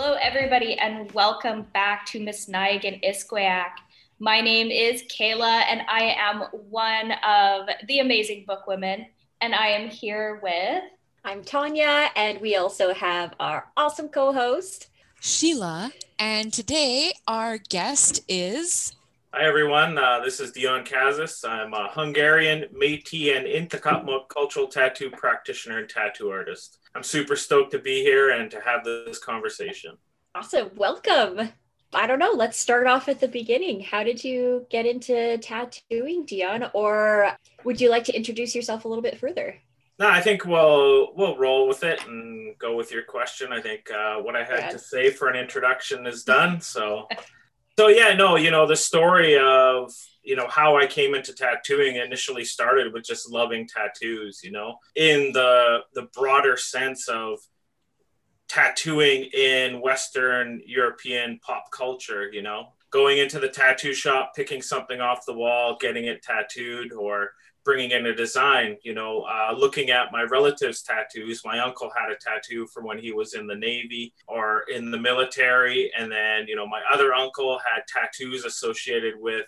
Hello, everybody, and welcome back to Masinahikan Iskwêwak. My name is Kayla, and I am one of the amazing bookwomen, and I am here with. I'm Tanya, and we also have our awesome co host, Sheila. And today our guest is. Hi, everyone. Uh, this is Dion Kaszas. I'm a Hungarian, Metis, and Nlaka'pamux cultural tattoo practitioner and tattoo artist. I'm super stoked to be here and to have this conversation. Awesome. Welcome. I don't know. Let's start off at the beginning. How did you get into tattooing, Dion? Or would you like to introduce yourself a little bit further? No, I think we'll we'll roll with it and go with your question. I think uh, what I had to say for an introduction is done. So, so yeah, no, you know the story of you know how I came into tattooing initially started with just loving tattoos. You know, in the the broader sense of tattooing in Western European pop culture. You know, going into the tattoo shop, picking something off the wall, getting it tattooed, or bringing in a design. You know, uh, looking at my relatives' tattoos. My uncle had a tattoo from when he was in the Navy or in the military, and then you know my other uncle had tattoos associated with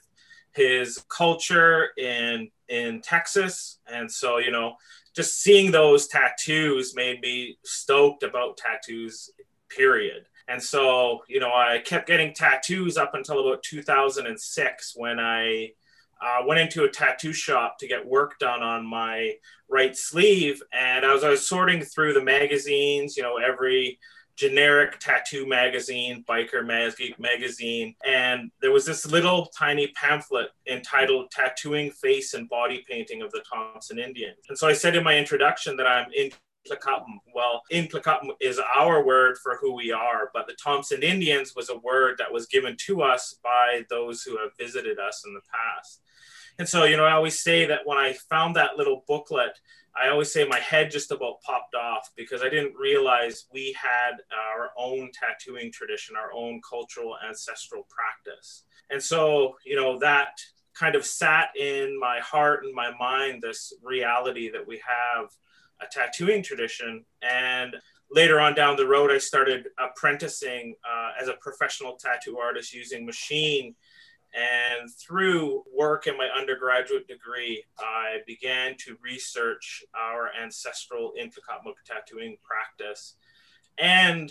his culture in in Texas, and so you know just seeing those tattoos made me stoked about tattoos. Period. And so, you know, I kept getting tattoos up until about 2006 when I uh, went into a tattoo shop to get work done on my right sleeve. And as I was sorting through the magazines, you know, every generic tattoo magazine, biker mag- magazine, and there was this little tiny pamphlet entitled Tattooing Face and Body Painting of the Thompson Indians. And so I said in my introduction that I'm in well, Nlaka'pamux is our word for who we are, but the Thompson Indians was a word that was given to us by those who have visited us in the past. And so, you know, I always say that when I found that little booklet, I always say my head just about popped off because I didn't realize we had our own tattooing tradition, our own cultural ancestral practice. And so, you know, that kind of sat in my heart and my mind this reality that we have a tattooing tradition. And later on down the road, I started apprenticing uh, as a professional tattoo artist using machine and through work in my undergraduate degree, I began to research our ancestral Nlaka'pamux tattooing practice and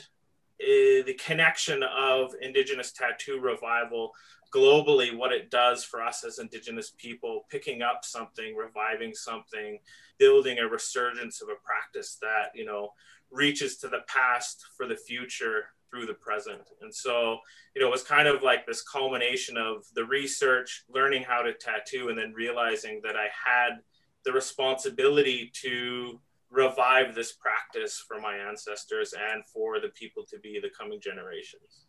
uh, the connection of Indigenous tattoo revival globally, what it does for us as Indigenous people, picking up something, reviving something, building a resurgence of a practice that, you know, reaches to the past for the future through the present. And so, you know, it was kind of like this culmination of the research, learning how to tattoo, and then realizing that I had the responsibility to revive this practice for my ancestors and for the people to be the coming generations.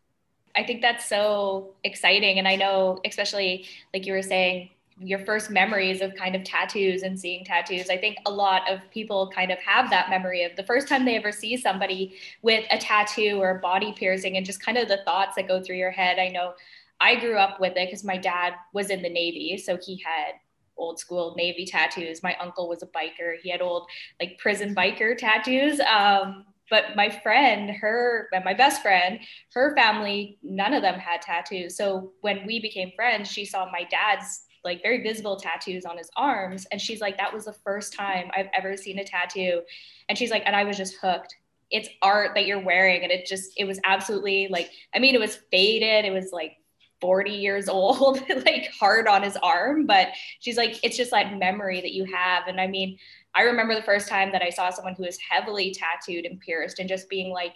I think that's so exciting. And I know, especially like you were saying, your first memories of kind of tattoos and seeing tattoos. I think a lot of people kind of have that memory of the first time they ever see somebody with a tattoo or a body piercing and just kind of the thoughts that go through your head. I know I grew up with it because my dad was in the Navy, so he had old school Navy tattoos. My uncle was a biker. He had old like prison biker tattoos. Um, but my friend, her, my best friend, her family, none of them had tattoos. So when we became friends, she saw my dad's like very visible tattoos on his arms. And she's like, that was the first time I've ever seen a tattoo. And she's like, and I was just hooked. It's art that you're wearing. And it just, it was absolutely like, I mean, it was faded. It was like 40 years old, like hard on his arm. But she's like, it's just that memory that you have. And I mean, I remember the first time that I saw someone who was heavily tattooed and pierced and just being like,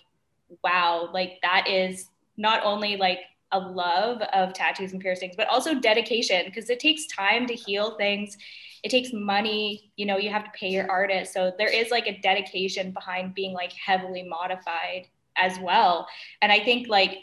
wow, like that is not only like a love of tattoos and piercings, but also dedication because it takes time to heal things. It takes money, you know, you have to pay your artist. So there is like a dedication behind being like heavily modified as well. And I think like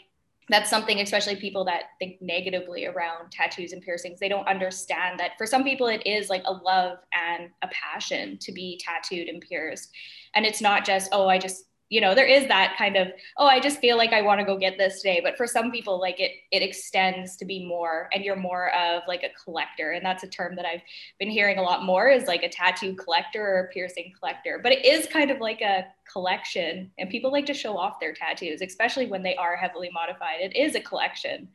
that's something especially people that think negatively around tattoos and piercings they don't understand that for some people it is like a love and a passion to be tattooed and pierced and it's not just oh i just you know there is that kind of oh i just feel like i want to go get this today. But for some people like it it extends to be more and you're more of like a collector. And that's a term that i've been hearing a lot more is like a tattoo collector or a piercing collector. But it is kind of like a collection and people like to show off their tattoos especially when they are heavily modified. It is a collection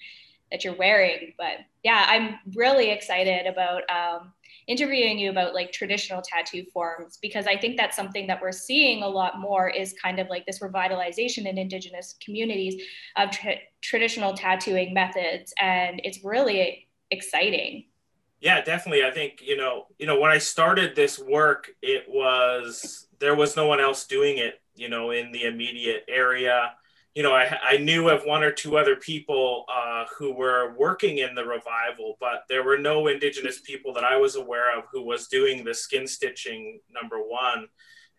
that you're wearing. But yeah i'm really excited about um, interviewing you about like traditional tattoo forms because I think that's something that we're seeing a lot more is kind of like this revitalization in indigenous communities of tra- traditional tattooing methods and it's really exciting. Yeah, definitely. I think, you know, you know when I started this work it was there was no one else doing it, you know, in the immediate area you know, I, I knew of one or two other people uh, who were working in the revival, but there were no Indigenous people that I was aware of who was doing the skin stitching, number one.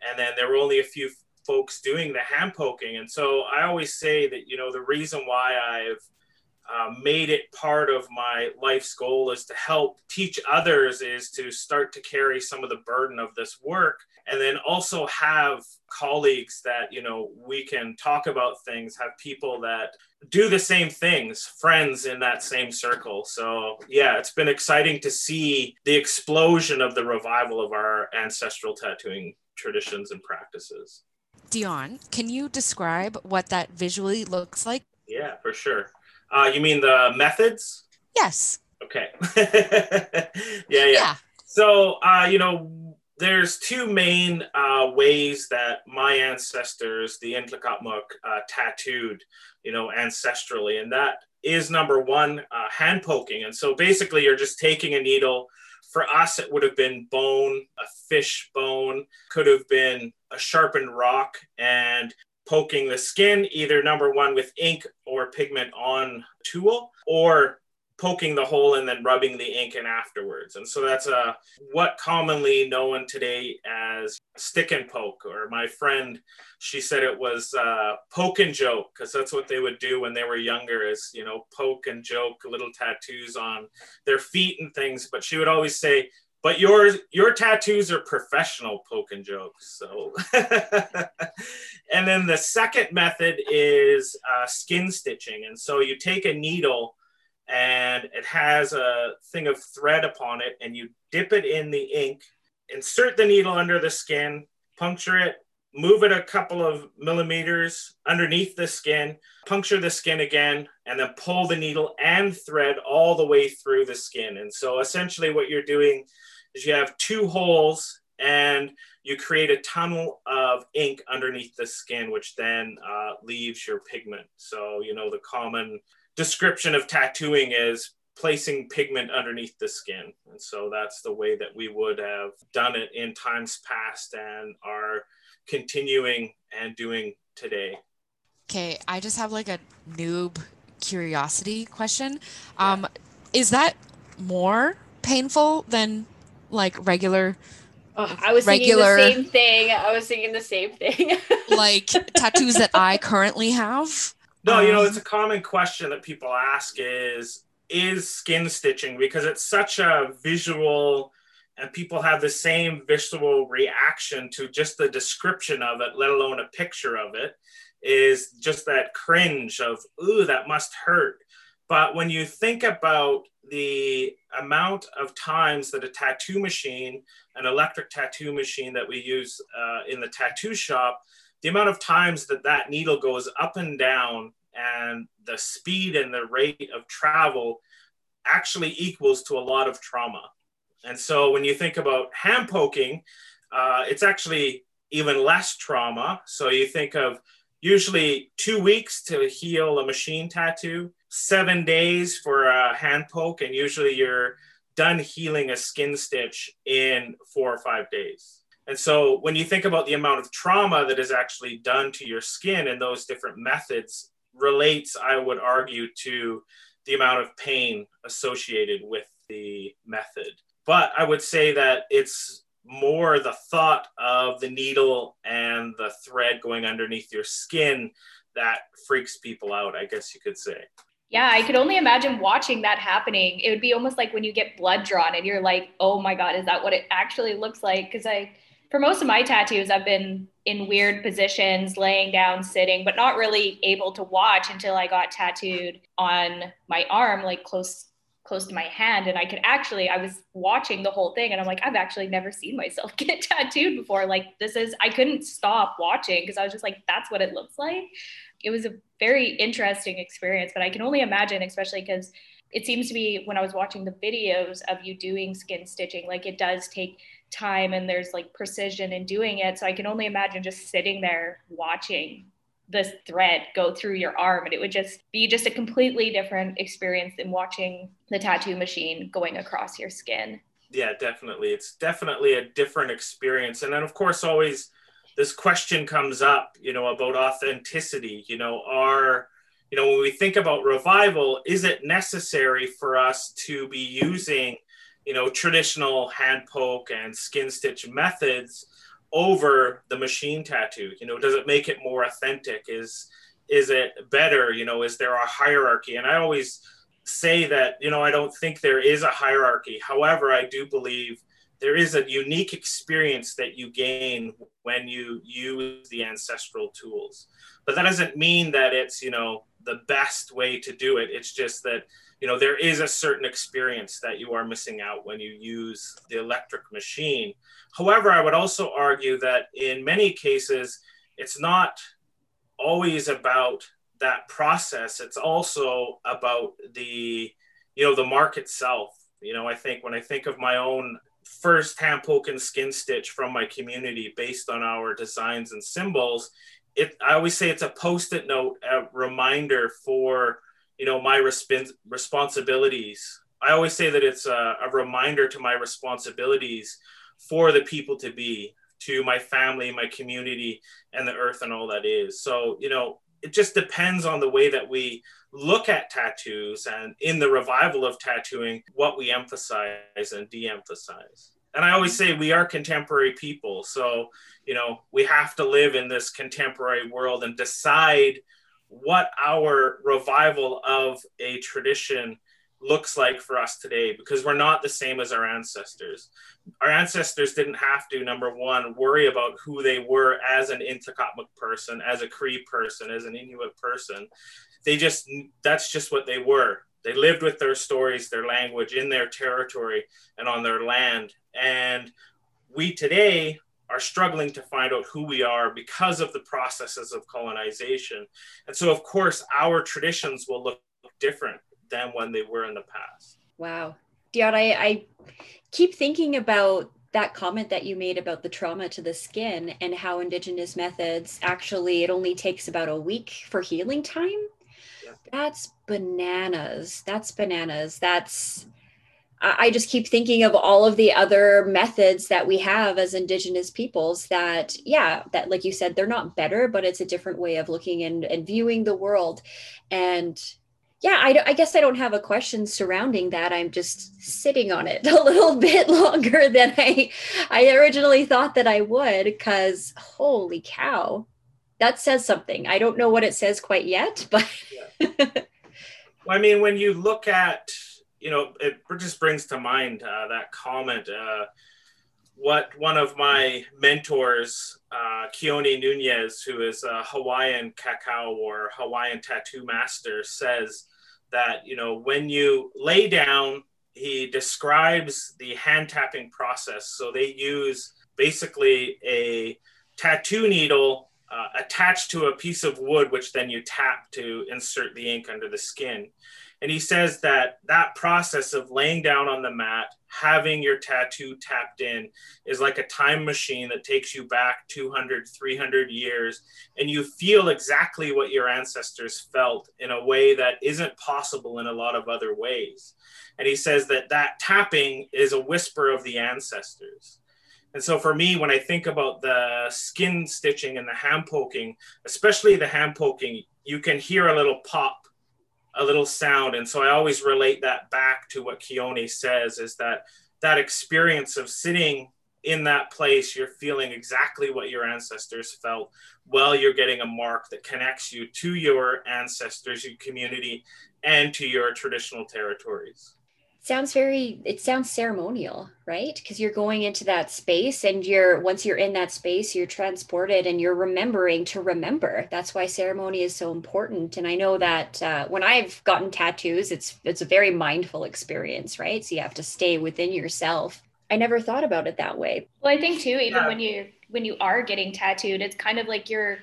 And then there were only a few folks doing the hand poking. And so I always say that, you know, the reason why I've uh, made it part of my life's goal is to help teach others is to start to carry some of the burden of this work. And then also have colleagues that you know we can talk about things have people that do the same things friends in that same circle. So yeah it's been exciting to see the explosion of the revival of our ancestral tattooing traditions and practices. Dion can you describe what that visually looks like? Yeah for sure uh, you mean the methods? Yes. Okay. Yeah, yeah. Yeah. So uh, you know there's two main uh, ways that my ancestors, the Nlaka'pamux, uh, tattooed, you know, ancestrally, and that is number one, uh, hand poking. And so basically, you're just taking a needle. For us, it would have been bone, a fish bone, could have been a sharpened rock, and poking the skin, either number one with ink or pigment on tool, or poking the hole and then rubbing the ink in afterwards. And so that's a uh, what commonly known today as stick and poke. Or my friend, she said it was uh, poke and joke because that's what they would do when they were younger, is you know poke and joke, little tattoos on their feet and things. But she would always say. But your your tattoos are professional poke and jokes. So, and then the second method is uh, skin stitching. And so you take a needle and it has a thing of thread upon it and you dip it in the ink insert the needle under the skin puncture it move it a couple of millimeters underneath the skin puncture the skin again and then pull the needle and thread all the way through the skin and so essentially what you're doing is you have two holes and you create a tunnel of ink underneath the skin which then uh, leaves your pigment so you know the common description of tattooing is placing pigment underneath the skin. And so that's the way that we would have done it in times past and are continuing and doing today. Okay, I just have like a noob curiosity question. Um, Is that more painful than like regular? Oh, I was regular, thinking the same thing. I was thinking the same thing. like tattoos that I currently have. No, you know, um, it's a common question that people ask is is skin stitching because it's such a visual and people have the same visual reaction to just the description of it, let alone a picture of it, is just that cringe of, ooh, that must hurt. But when you think about the amount of times that a tattoo machine, an electric tattoo machine that we use uh, in the tattoo shop, the amount of times that that needle goes up and down and the speed and the rate of travel actually equals to a lot of trauma. And so when you think about hand poking, uh, it's actually even less trauma. So you think of usually two weeks to heal a machine tattoo, seven days for a hand poke, and usually you're done healing a skin stitch in four or five days. And so when you think about the amount of trauma that is actually done to your skin and those different methods relates, I would argue, to the amount of pain associated with the method. But I would say that it's more the thought of the needle and the thread going underneath your skin that freaks people out, I guess you could say. Yeah, I could only imagine watching that happening. It would be almost like when you get blood drawn and you're like, oh my God, is that what it actually looks like? Because I, for most of my tattoos, I've been in weird positions, laying down, sitting, but not really able to watch until I got tattooed on my arm, like close close to my hand and I could actually I was watching the whole thing and I'm like I've actually never seen myself get tattooed before. Like this is I couldn't stop watching because I was just like that's what it looks like. It was a very interesting experience but I can only imagine especially because it seems to be when I was watching the videos of you doing skin stitching like it does take time and there's like precision in doing it so I can only imagine just sitting there watching this thread go through your arm and it would just be just a completely different experience than watching the tattoo machine going across your skin. Yeah definitely. It's definitely a different experience. And then of course always this question comes up you know about authenticity. You know are you know when we think about revival is it necessary for us to be using you know traditional hand poke and skin stitch methods over the machine tattoo you know does it make it more authentic? Is is it better? You know is there a hierarchy? And i always say that you know i don't think there is a hierarchy. However i do believe there is a unique experience that you gain when you use the ancestral tools. But that doesn't mean that it's you know the best way to do it. It's just that you know there is a certain experience that you are missing out when you use the electric machine However, I would also argue that in many cases, it's not always about that process. It's also about the, you know, the mark itself. You know, I think when I think of my own first hand poke and skin stitch from my community based on our designs and symbols, it I always say it's a post-it note, a reminder for you know my resp- responsibilities. I always say that it's a, a reminder to my responsibilities for the people to be to my family, my community, and the earth and all that is. So, you know, it just depends on the way that we look at tattoos and in the revival of tattooing, what we emphasize and de emphasize. And I always say we are contemporary people. So, you know, we have to live in this contemporary world and decide what our revival of a tradition looks like for us today because we're not the same as our ancestors. Our ancestors didn't have to, number one, worry about who they were as an Nlaka'pamux person, as a Cree person, as an Inuit person. They just, that's just what they were. They lived with their stories, their language in their territory and on their land. And we today are struggling to find out who we are because of the processes of colonization. And so, of course, our traditions will look different than when they were in the past. Wow. Dion, I, I keep thinking about that comment that you made about the trauma to the skin and how indigenous methods actually it only takes about a week for healing time. Yeah. That's bananas. That's bananas. That's I just keep thinking of all of the other methods that we have as indigenous peoples that, yeah, that, like you said, they're not better, but it's a different way of looking and, and viewing the world. And yeah, I, I, guess I don't have a question surrounding that. I'm just sitting on it a little bit longer than I I originally thought that I would. Because holy cow, that says something. I don't know what it says quite yet, but. yeah. I mean, when you look at, you know, it just brings to mind uh, that comment. Uh, what one of my mentors, uh, Keone Nunes, who is a Hawaiian kakau or Hawaiian tattoo master, says that you know when you lay down he describes the hand tapping process so they use basically a tattoo needle uh, attached to a piece of wood which then you tap to insert the ink under the skin and he says that that process of laying down on the mat, having your tattoo tapped in, is like a time machine that takes you back 200, 300 years. And you feel exactly what your ancestors felt in a way that isn't possible in a lot of other ways. And he says that that tapping is a whisper of the ancestors. And so for me, when I think about the skin stitching and the hand poking, especially the hand poking, you can hear a little pop a little sound. And so I always relate that back to what Keone says is that that experience of sitting in that place, you're feeling exactly what your ancestors felt while you're getting a mark that connects you to your ancestors, your community, and to your traditional territories. Sounds very it sounds ceremonial right? Because you're going into that space and you're once you're in that space you're transported and you're remembering to remember. That's why ceremony is so important. And i know that uh, when i've gotten tattoos it's it's a very mindful experience right? So you have to stay within yourself. I never thought about it that way. Well i think too even yeah. when you when you are getting tattooed it's kind of like you're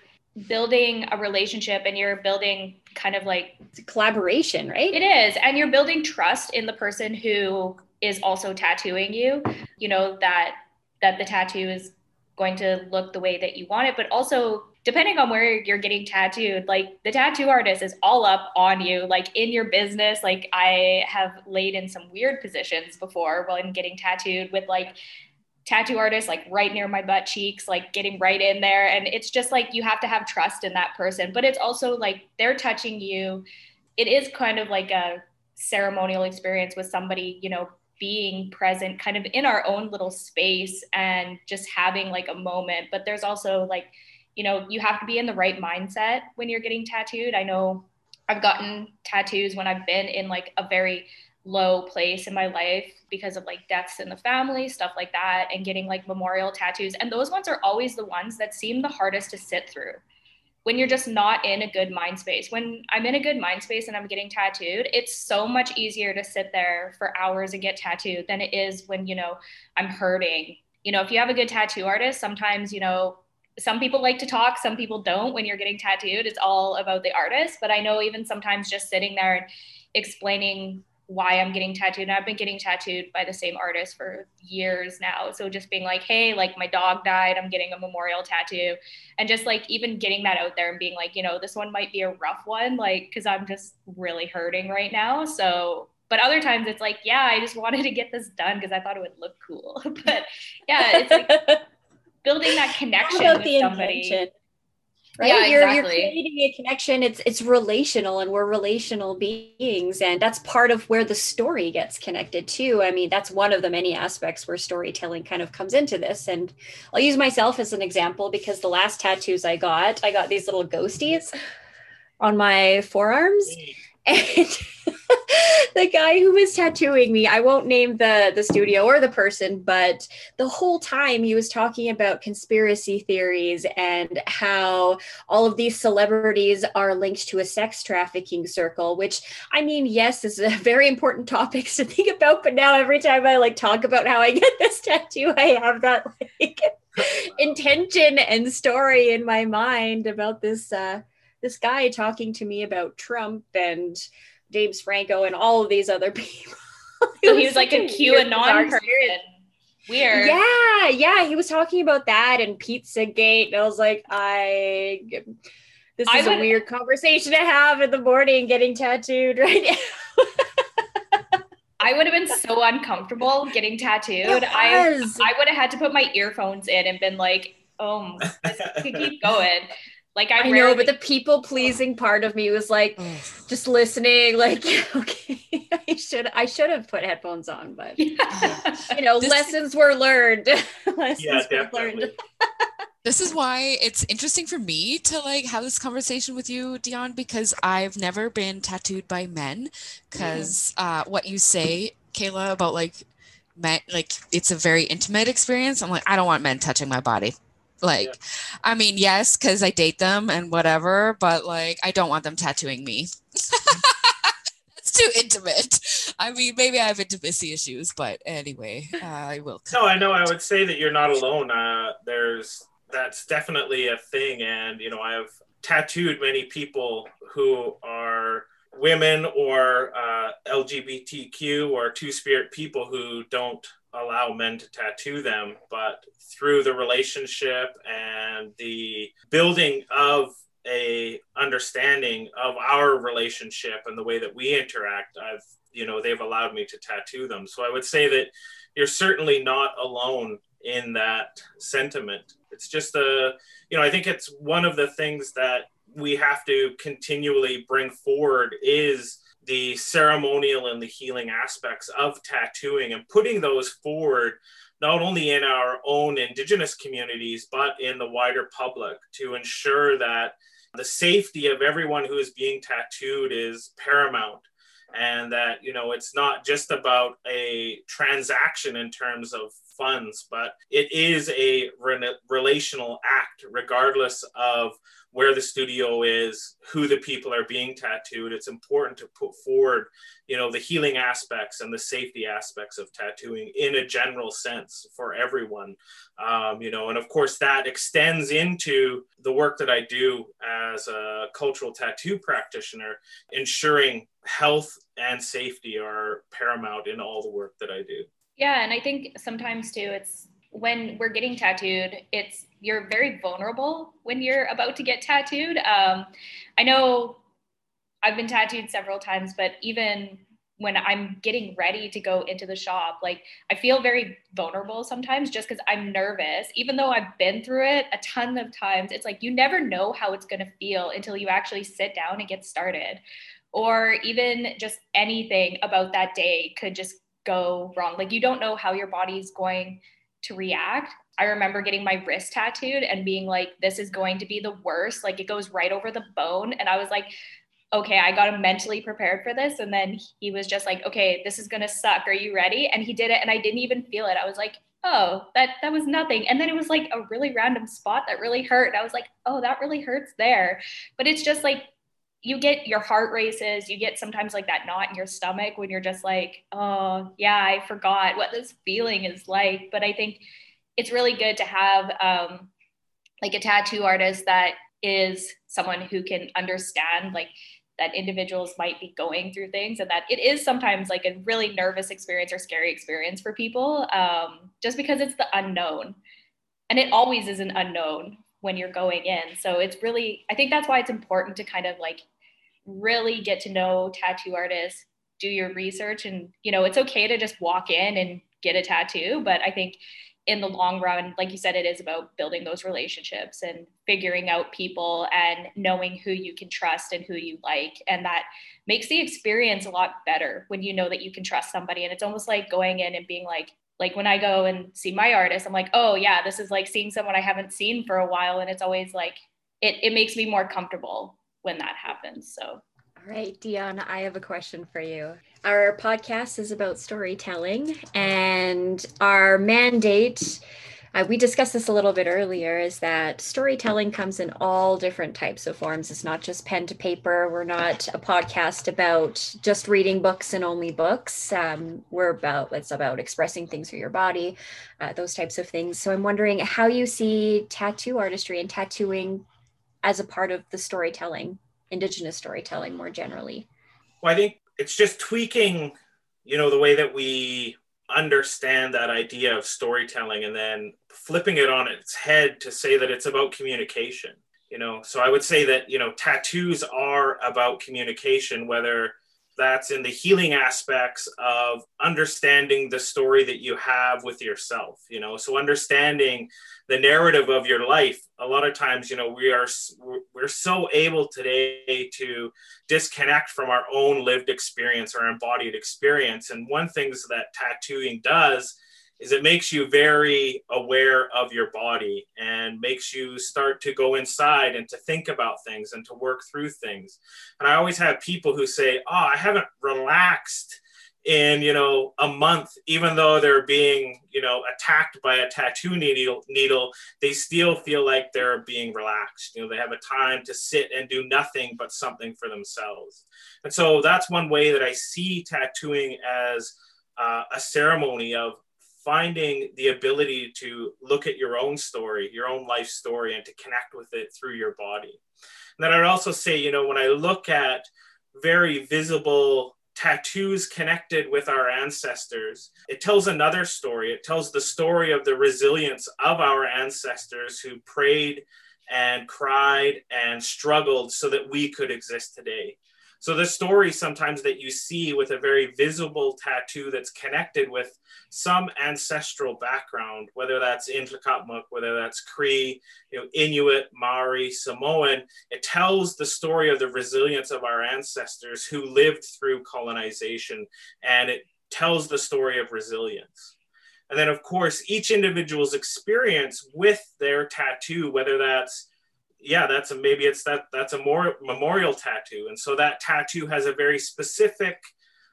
building a relationship and you're building kind of like collaboration, right? It is. And you're building trust in the person who is also tattooing you, you know, that that the tattoo is going to look the way that you want it, but also depending on where you're getting tattooed, like the tattoo artist is all up on you, like in your business. Like I have laid in some weird positions before while I'm getting tattooed with like tattoo artist like right near my butt cheeks like getting right in there. And it's just like you have to have trust in that person. But it's also like they're touching you. It is kind of like a ceremonial experience with somebody you know being present kind of in our own little space and just having like a moment. But there's also like you know you have to be in the right mindset when you're getting tattooed. I know i've gotten tattoos when i've been in like a very low place in my life because of like deaths in the family, stuff like that, and getting like memorial tattoos. And those ones are always the ones that seem the hardest to sit through when you're just not in a good mind space. When I'm in a good mind space and I'm getting tattooed, it's so much easier to sit there for hours and get tattooed than it is when, you know, I'm hurting. You know, if you have a good tattoo artist, sometimes, you know, some people like to talk, some people don't when you're getting tattooed. It's all about the artist. But I know even sometimes just sitting there and explaining why I'm getting tattooed. And I've been getting tattooed by the same artist for years now. So just being like, hey, like my dog died, I'm getting a memorial tattoo. And just like even getting that out there and being like, you know, this one might be a rough one, like, cause I'm just really hurting right now. So, but other times it's like, yeah, I just wanted to get this done because I thought it would look cool. but yeah, it's like building that connection with somebody. Right? Yeah, you're, exactly. you're creating a connection. It's it's relational and we're relational beings and that's part of where the story gets connected too. I mean that's one of the many aspects where storytelling kind of comes into this. And i'll use myself as an example because the last tattoos i got i got these little ghosties on my forearms and the guy who was tattooing me i won't name the the studio or the person but the whole time he was talking about conspiracy theories and how all of these celebrities are linked to a sex trafficking circle which i mean yes is a very important topic to think about but now every time i like talk about how i get this tattoo i have that like intention and story in my mind about this uh this guy talking to me about Trump and James Franco and all of these other people. so he was like a QAnon person. Weird. Yeah, yeah. He was talking about that and Pizzagate. And I was like, I this is would, a weird conversation to have in the morning getting tattooed right now. I would have been so uncomfortable getting tattooed. I I would have had to put my earphones in and been like, oh, this could keep going. Like I, I rarely... know, but the people pleasing part of me was like just listening, like, okay, I should I should have put headphones on, but you know, this... lessons were learned. lessons yeah, definitely. Learned. this is why it's interesting for me to like have this conversation with you, Dion, because I've never been tattooed by men. Because mm. uh, what you say, Kayla, about like men, like it's a very intimate experience. I'm like, I don't want men touching my body. Like, yeah. I mean, yes, because I date them and whatever, but like, I don't want them tattooing me. That's too intimate. I mean, maybe I have intimacy issues, but anyway, uh, I will. No, I know. I would say that you're not alone. Uh, there's that's definitely a thing, and you know, I have tattooed many people who are women or uh, LGBTQ or two spirit people who don't allow men to tattoo them, but through the relationship and the building of a understanding of our relationship and the way that we interact, I've you know they've allowed me to tattoo them. So I would say that you're certainly not alone in that sentiment. It's just a you know I think it's one of the things that we have to continually bring forward is the ceremonial and the healing aspects of tattooing and putting those forward not only in our own indigenous communities but in the wider public to ensure that the safety of everyone who is being tattooed is paramount. And that you know it's not just about a transaction in terms of funds but it is a re- relational act regardless of where the studio is, who the people are being tattooed. It's important to put forward, you know, the healing aspects and the safety aspects of tattooing in a general sense for everyone. Um, you know, and of course that extends into the work that I do as a cultural tattoo practitioner, ensuring health and safety are paramount in all the work that I do. Yeah, and I think sometimes too, it's when we're getting tattooed, it's you're very vulnerable when you're about to get tattooed. Um, I know I've been tattooed several times, but even when I'm getting ready to go into the shop, like I feel very vulnerable sometimes just because I'm nervous. Even though I've been through it a ton of times, it's like you never know how it's going to feel until you actually sit down and get started. Or even just anything about that day could just go wrong. Like you don't know how your body's going to react. I remember getting my wrist tattooed and being like, this is going to be the worst. Like it goes right over the bone. And I was like, okay, I got him mentally prepared for this. And then he was just like, okay, this is gonna suck. Are you ready? And he did it and I didn't even feel it. I was like, oh, that that was nothing. And then it was like a really random spot that really hurt. I was like, oh, that really hurts there. But it's just like you get your heart races, you get sometimes like that knot in your stomach when you're just like, oh, yeah, I forgot what this feeling is like. But I think it's really good to have um, like a tattoo artist that is someone who can understand like that individuals might be going through things and that it is sometimes like a really nervous experience or scary experience for people um, just because it's the unknown and it always is an unknown when you're going in so it's really i think that's why it's important to kind of like really get to know tattoo artists, do your research. And, you know, it's okay to just walk in and get a tattoo. But I think in the long run, like you said, it is about building those relationships and figuring out people and knowing who you can trust and who you like. And that makes the experience a lot better when you know that you can trust somebody. And it's almost like going in and being like, like when I go and see my artist, I'm like, oh yeah, this is like seeing someone I haven't seen for a while. And it's always like, it, it makes me more comfortable when that happens. So. All right, Dion, I have a question for you. Our podcast is about storytelling, and our mandate, uh, we discussed this a little bit earlier, is that storytelling comes in all different types of forms. It's not just pen to paper. We're not a podcast about just reading books and only books. Um, we're about, it's about expressing things through your body, uh, those types of things. So I'm wondering how you see tattoo artistry and tattooing as a part of the storytelling, Indigenous storytelling more generally? Well, I think it's just tweaking, you know, the way that we understand that idea of storytelling and then flipping it on its head to say that it's about communication you know so i would say that you know tattoos are about communication whether that's in the healing aspects of understanding the story that you have with yourself you know? So understanding the narrative of your life a lot of times you know we are we're so able today to disconnect from our own lived experience or embodied experience. And one thing that tattooing does is it makes you very aware of your body and makes you start to go inside and to think about things and to work through things. And I always have people who say, "Oh, I haven't relaxed in, you know, a month even though they're being, you know, attacked by a tattoo needle needle, they still feel like they're being relaxed. You know, they have a time to sit and do nothing but something for themselves." And so that's one way that I see tattooing as uh, a ceremony of finding the ability to look at your own story, your own life story, and to connect with it through your body. And then I'd also say, you know, when I look at very visible tattoos connected with our ancestors, it tells another story. It tells the story of the resilience of our ancestors who prayed and cried and struggled so that we could exist today. So the story sometimes that you see with a very visible tattoo that's connected with some ancestral background, whether that's Nlaka'pamux, whether that's Cree, you know, Inuit, Maori, Samoan, it tells the story of the resilience of our ancestors who lived through colonization, and it tells the story of resilience. And then, of course, each individual's experience with their tattoo, whether that's yeah, that's a maybe it's that that's a more memorial tattoo, and so that tattoo has a very specific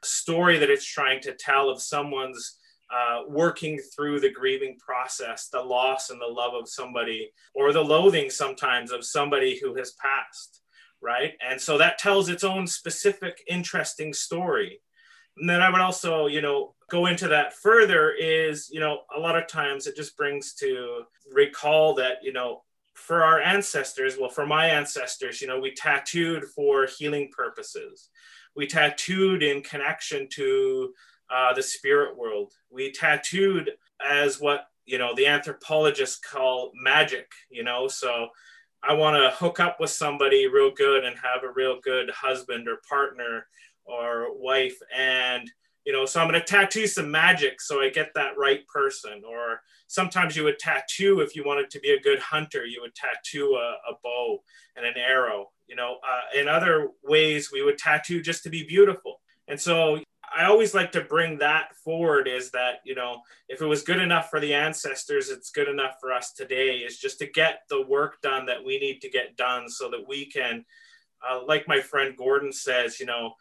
story that it's trying to tell of someone's uh, working through the grieving process, the loss and the love of somebody, or the loathing sometimes of somebody who has passed, right? And so that tells its own specific, interesting story. And then I would also, you know, go into that further is, you know, a lot of times it just brings to recall that, you know, for our ancestors, well, for my ancestors, you know, we tattooed for healing purposes. We tattooed in connection to uh, the spirit world. We tattooed as what you know the anthropologists call magic. You know, so I want to hook up with somebody real good and have a real good husband or partner or wife, and you know, so I'm going to tattoo some magic so I get that right person. Or sometimes you would tattoo if you wanted to be a good hunter, you would tattoo a, a bow and an arrow. You know, uh, in other ways, we would tattoo just to be beautiful. And so I always like to bring that forward is that, you know, if it was good enough for the ancestors, it's good enough for us today, is just to get the work done that we need to get done so that we can, uh, like my friend Gordon says, you know,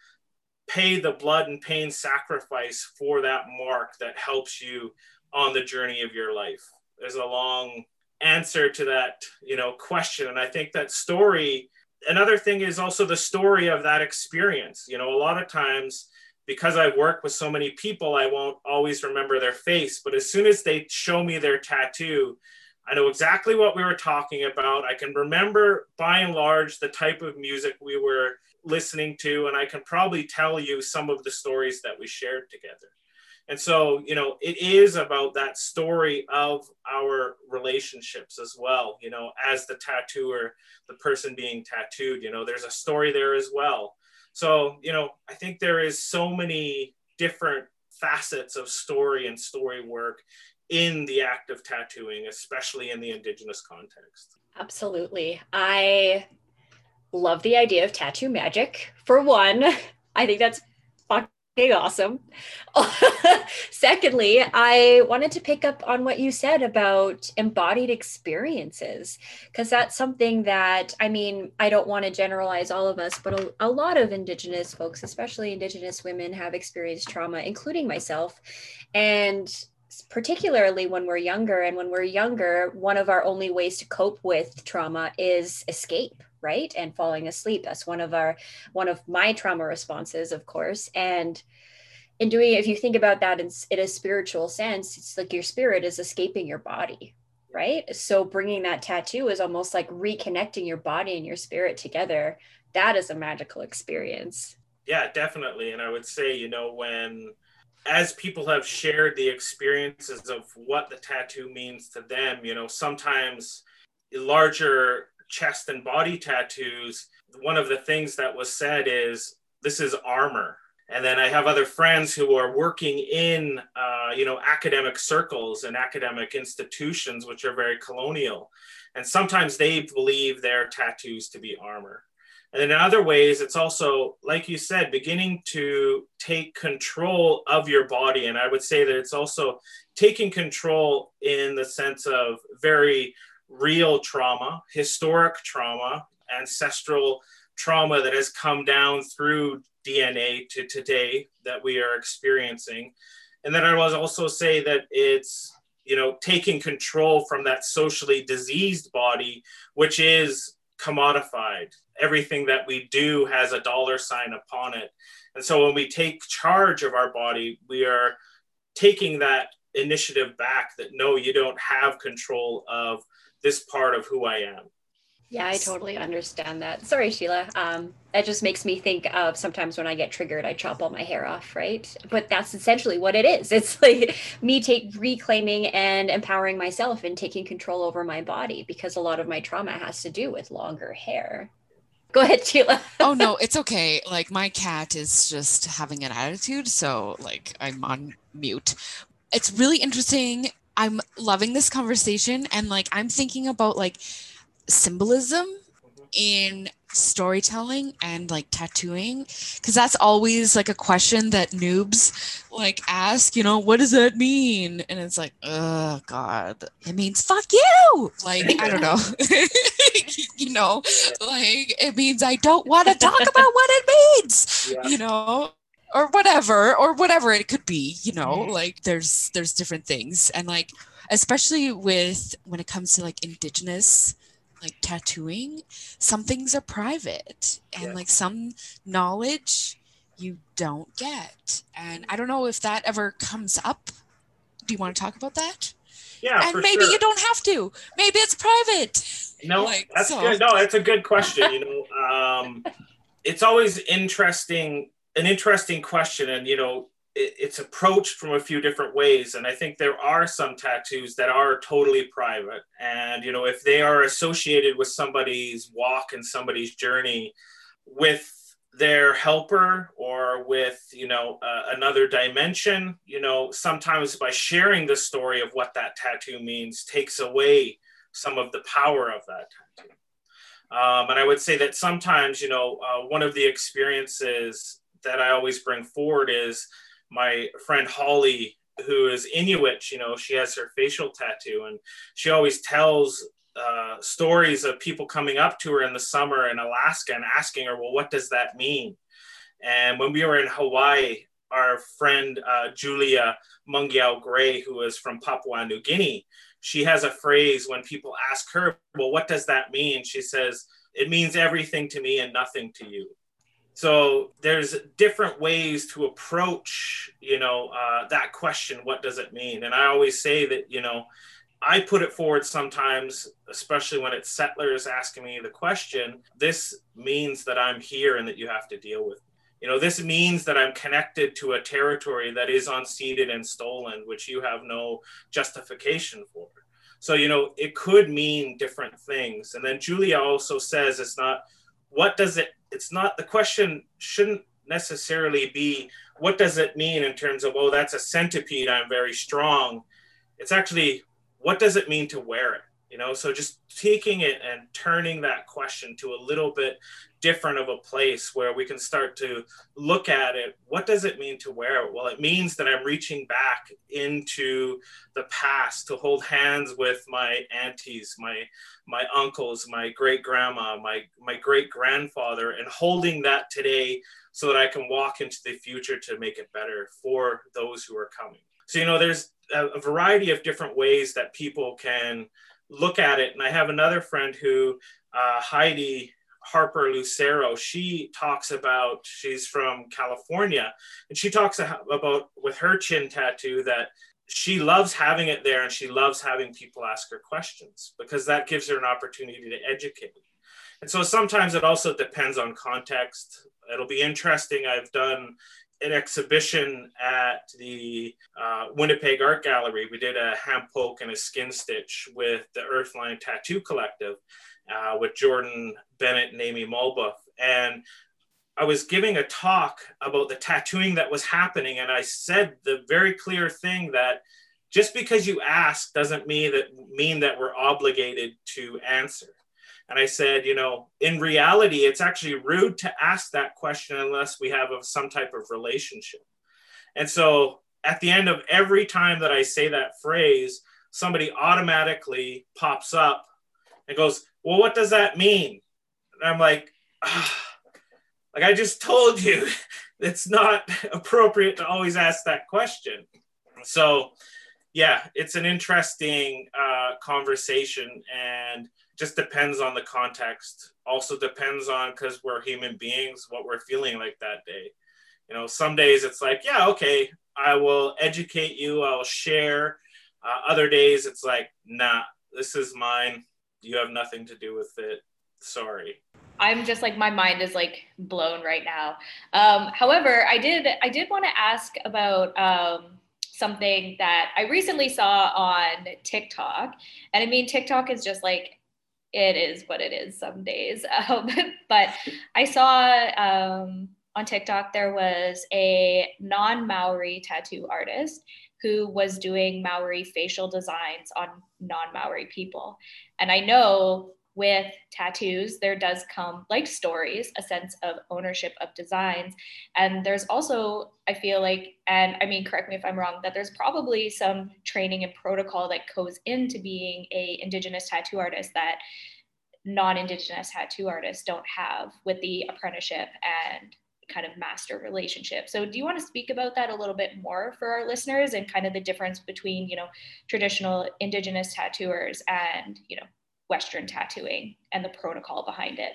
pay the blood and pain sacrifice for that mark that helps you on the journey of your life. There's a long answer to that, you know, question. And I think that story, another thing is also the story of that experience. You know, a lot of times, because I work with so many people, I won't always remember their face. But as soon as they show me their tattoo, I know exactly what we were talking about. I can remember by and large the type of music we were listening to, and I can probably tell you some of the stories that we shared together. And so, you know, it is about that story of our relationships as well. You know, as the tattooer, the person being tattooed, you know, there's a story there as well. So, you know, I think there is so many different facets of story and story work in the act of tattooing, especially in the Indigenous context. Absolutely. I love the idea of tattoo magic. For one, I think that's fucking awesome. Secondly, I wanted to pick up on what you said about embodied experiences, because that's something that, I mean, I don't want to generalize all of us, but a, a lot of Indigenous folks, especially Indigenous women, have experienced trauma, including myself. And particularly when we're younger and when we're younger one of our only ways to cope with trauma is escape right? And falling asleep. That's one of our one of my trauma responses of course. And in doing it if you think about that in, in a spiritual sense it's like your spirit is escaping your body right? So bringing that tattoo is almost like reconnecting your body and your spirit together. That is a magical experience. Yeah definitely. And i would say you know when as people have shared the experiences of what the tattoo means to them you know sometimes larger chest and body tattoos, one of the things that was said is this is armor. And then I have other friends who are working in, uh, you know, academic circles and academic institutions, which are very colonial. And sometimes they believe their tattoos to be armor. And in other ways, it's also, like you said, beginning to take control of your body. And I would say that it's also taking control in the sense of very real trauma, historic trauma, ancestral trauma that has come down through DNA to today that we are experiencing. And then I was also say that it's, you know, taking control from that socially diseased body, which is commodified. Everything that we do has a dollar sign upon it. And so when we take charge of our body, we are taking that initiative back that no, you don't have control of this part of who I am. Yeah, I totally understand that. Sorry, Sheila. Um, that just makes me think of sometimes when I get triggered, I chop all my hair off, right? But that's essentially what it is. It's like me take reclaiming and empowering myself and taking control over my body because a lot of my trauma has to do with longer hair. Go ahead, Sheila. oh no, it's okay. Like my cat is just having an attitude, so like I'm on mute. It's really interesting I'm loving this conversation and like I'm thinking about like symbolism in storytelling and like tattooing because that's always like a question that noobs like ask you know what does that mean? And it's like oh god it means fuck you! Like i don't know. You know like it means i don't want to talk about what it means yeah. you know or whatever or whatever it could be you know mm-hmm. like there's there's different things and like especially with when it comes to like indigenous like tattooing some things are private and yeah. like some knowledge you don't get and i don't know if that ever comes up do you want to talk about that yeah and maybe sure. you don't have to maybe it's private no like, that's so. good no that's a good question you know um it's always interesting an interesting question and you know it, it's approached from a few different ways and i think there are some tattoos that are totally private. And you know if they are associated with somebody's walk and somebody's journey with their helper or with you know uh, another dimension you know sometimes by sharing the story of what that tattoo means takes away some of the power of that tattoo. Um, and i would say that sometimes you know uh, one of the experiences that I always bring forward is my friend Holly, who is Inuit. You know, she has her facial tattoo, and she always tells uh, stories of people coming up to her in the summer in Alaska and asking her, "Well, what does that mean?" And when we were in Hawaii, our friend uh, Julia Mage'au Gray, who is from Papua New Guinea, she has a phrase when people ask her, "Well, what does that mean?" She says, "It means everything to me and nothing to you." So there's different ways to approach you know uh, that question what does it mean? And i always say that you know i put it forward sometimes especially when it's settlers asking me the question this means that i'm here and that you have to deal with you know this means that i'm connected to a territory that is unceded and stolen which you have no justification for. So you know it could mean different things. And then julia also says it's not what does it it's not the question shouldn't necessarily be what does it mean in terms of oh that's a centipede i'm very strong. It's actually what does it mean to wear it you know? So just taking it and turning that question to a little bit different of a place where we can start to look at it. What does it mean to wear it? Well it means that i'm reaching back into the past to hold hands with my aunties my my uncles my great grandma my my great grandfather and holding that today so that i can walk into the future to make it better for those who are coming. So you know there's a, a variety of different ways that people can look at it. And I have another friend who, uh, Heidi Harper Lucero, she talks about, she's from California, and she talks about with her chin tattoo that she loves having it there and she loves having people ask her questions because that gives her an opportunity to educate. And so sometimes it also depends on context. It'll be interesting. I've done an exhibition at the uh, Winnipeg Art Gallery. We did a hand poke and a skin stitch with the Earthline Tattoo Collective uh, with Jordan Bennett and Amy Malbeuf. And I was giving a talk about the tattooing that was happening, and I said the very clear thing that just because you ask doesn't mean that mean that we're obligated to answer. And I said, you know, in reality, it's actually rude to ask that question unless we have a, some type of relationship. And so at the end of every time that I say that phrase, somebody automatically pops up and goes, Well, what does that mean? And I'm like, ah, like I just told you, it's not appropriate to always ask that question. So, yeah, it's an interesting uh, conversation. And just depends on the context. Also depends on because we're human beings, what we're feeling like that day. You know, some days it's like, yeah, okay, I will educate you, I'll share. Uh, other days it's like, nah, this is mine. You have nothing to do with it. Sorry. I'm just like my mind is like blown right now. Um, however, I did I did want to ask about um, something that I recently saw on TikTok, and I mean TikTok is just like it is what it is some days. Um, but I saw um, on TikTok there was a non Maori tattoo artist who was doing Maori facial designs on non Maori people. And I know with tattoos, there does come like stories, a sense of ownership of designs. And there's also, I feel like, and I mean, correct me if I'm wrong, that there's probably some training and protocol that goes into being a Indigenous tattoo artist that non-Indigenous tattoo artists don't have with the apprenticeship and kind of master relationship. So do you want to speak about that a little bit more for our listeners and kind of the difference between, you know, traditional indigenous tattooers and, you know, Western tattooing and the protocol behind it?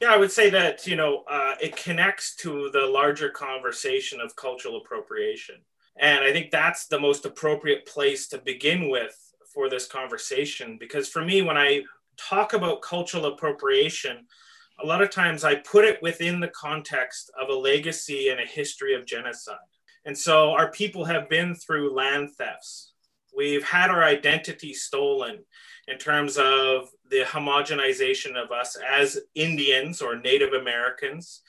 Yeah, I would say that, you know, uh, it connects to the larger conversation of cultural appropriation. And I think that's the most appropriate place to begin with for this conversation. Because for me, when I talk about cultural appropriation, a lot of times I put it within the context of a legacy and a history of genocide. And so our people have been through land thefts. We've had our identity stolen in terms of the homogenization of us as Indians or Native Americans.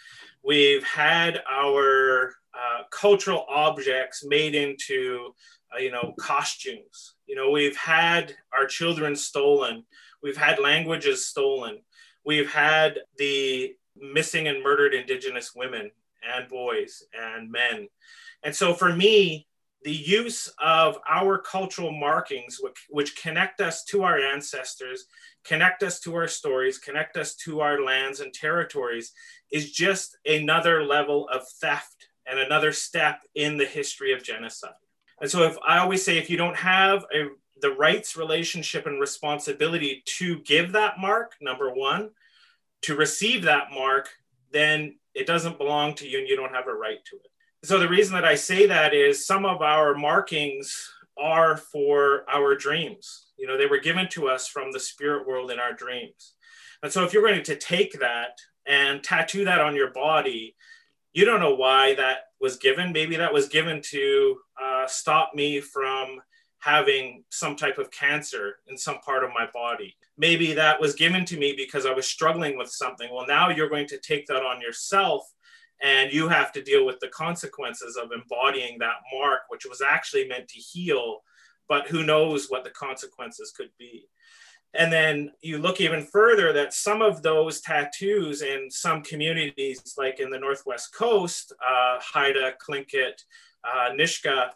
We've had our uh, cultural objects made into, uh, you know, costumes. You know, we've had our children stolen. We've had languages stolen we've had the missing and murdered Indigenous women and boys and men. And so for me, the use of our cultural markings, which, which, connect us to our ancestors, connect us to our stories, connect us to our lands and territories, is just another level of theft and another step in the history of genocide. And so, if I always say, if you don't have a the rights, relationship, and responsibility to give that mark, number one, to receive that mark, then it doesn't belong to you and you don't have a right to it. So the reason that I say that is some of our markings are for our dreams. You know, they were given to us from the spirit world in our dreams. And so if you're going to take that and tattoo that on your body, you don't know why that was given. Maybe that was given to uh, stop me from having some type of cancer in some part of my body. Maybe that was given to me because I was struggling with something. Well, now you're going to take that on yourself and you have to deal with the consequences of embodying that mark, which was actually meant to heal, but who knows what the consequences could be. And then you look even further that some of those tattoos in some communities, like in the Northwest Coast, uh, Haida, Tlingit, uh, Nisga'a,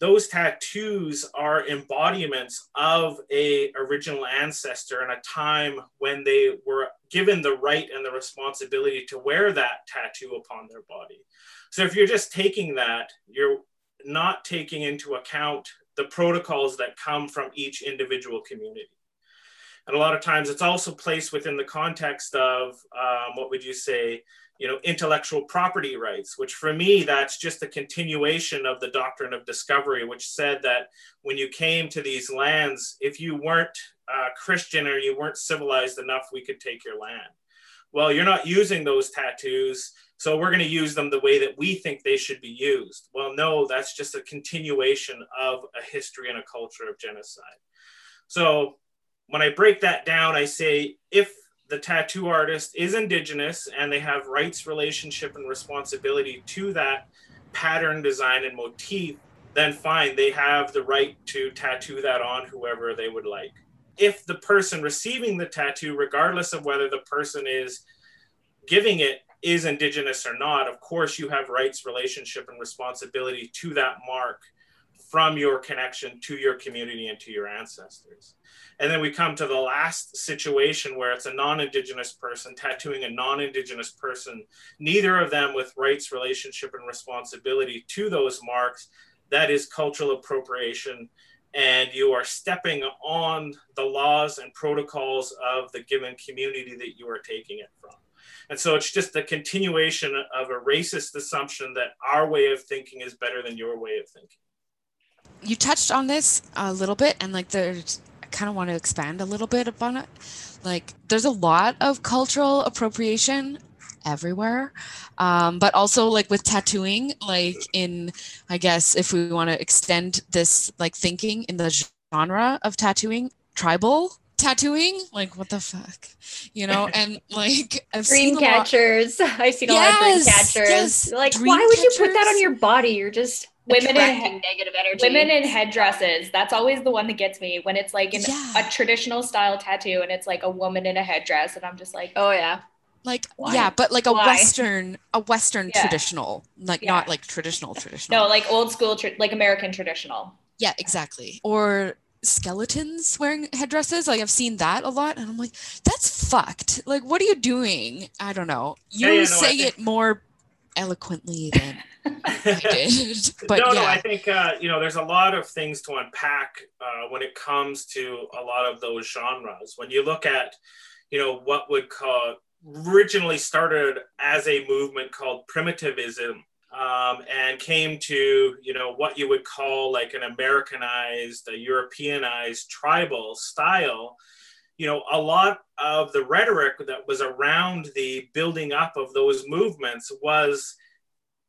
those tattoos are embodiments of a original ancestor in a time when they were given the right and the responsibility to wear that tattoo upon their body. So if you're just taking that you're not taking into account the protocols that come from each individual community. And a lot of times it's also placed within the context of um, what would you say you know intellectual property rights which for me that's just a continuation of the doctrine of discovery which said that when you came to these lands if you weren't uh, christian or you weren't civilized enough we could take your land. Well you're not using those tattoos so we're going to use them the way that we think they should be used. Well no that's just a continuation of a history and a culture of genocide. So when i break that down i say if the tattoo artist is indigenous and they have rights, relationship, and responsibility to that pattern, design, and motif, then fine, they have the right to tattoo that on whoever they would like. If the person receiving the tattoo, regardless of whether the person is giving it is indigenous or not, of course you have rights, relationship, and responsibility to that mark from your connection to your community and to your ancestors. And then we come to the last situation where it's a non Indigenous person tattooing a non Indigenous person, neither of them with rights, relationship, and responsibility to those marks. That is cultural appropriation. And you are stepping on the laws and protocols of the given community that you are taking it from. And so it's just the continuation of a racist assumption that our way of thinking is better than your way of thinking. You touched on this a little bit, and like there's I kind of want to expand a little bit upon it. Like, there's a lot of cultural appropriation everywhere um, but also like with tattooing like in i guess if we want to extend this like thinking in the genre of tattooing tribal tattooing? Like what the fuck? You know and like I've dream catchers. I've seen a yes, lot of dream catchers. yes, like dream why would catchers? you put that on your body? You're just women in negative energy. Women in headdresses. That's always the one that gets me when it's like in yeah. a traditional style tattoo and it's like a woman in a headdress and I'm just like, oh yeah. Like Why? yeah, but like a Why? western, a western yeah. traditional, like yeah. not like traditional traditional. No, like old school, tra- like American traditional. Yeah, exactly. Or skeletons wearing headdresses. Like I've seen that a lot, and I'm like, that's fucked. Like, what are you doing? I don't know. You yeah, yeah, no, say think, it more eloquently than I did. But no, yeah. no, I think uh, you know there's a lot of things to unpack uh, when it comes to a lot of those genres. When you look at, you know, what would call originally started as a movement called primitivism. Um, and came to you know what you would call like an Americanized, a Europeanized tribal style, you know, a lot of the rhetoric that was around the building up of those movements was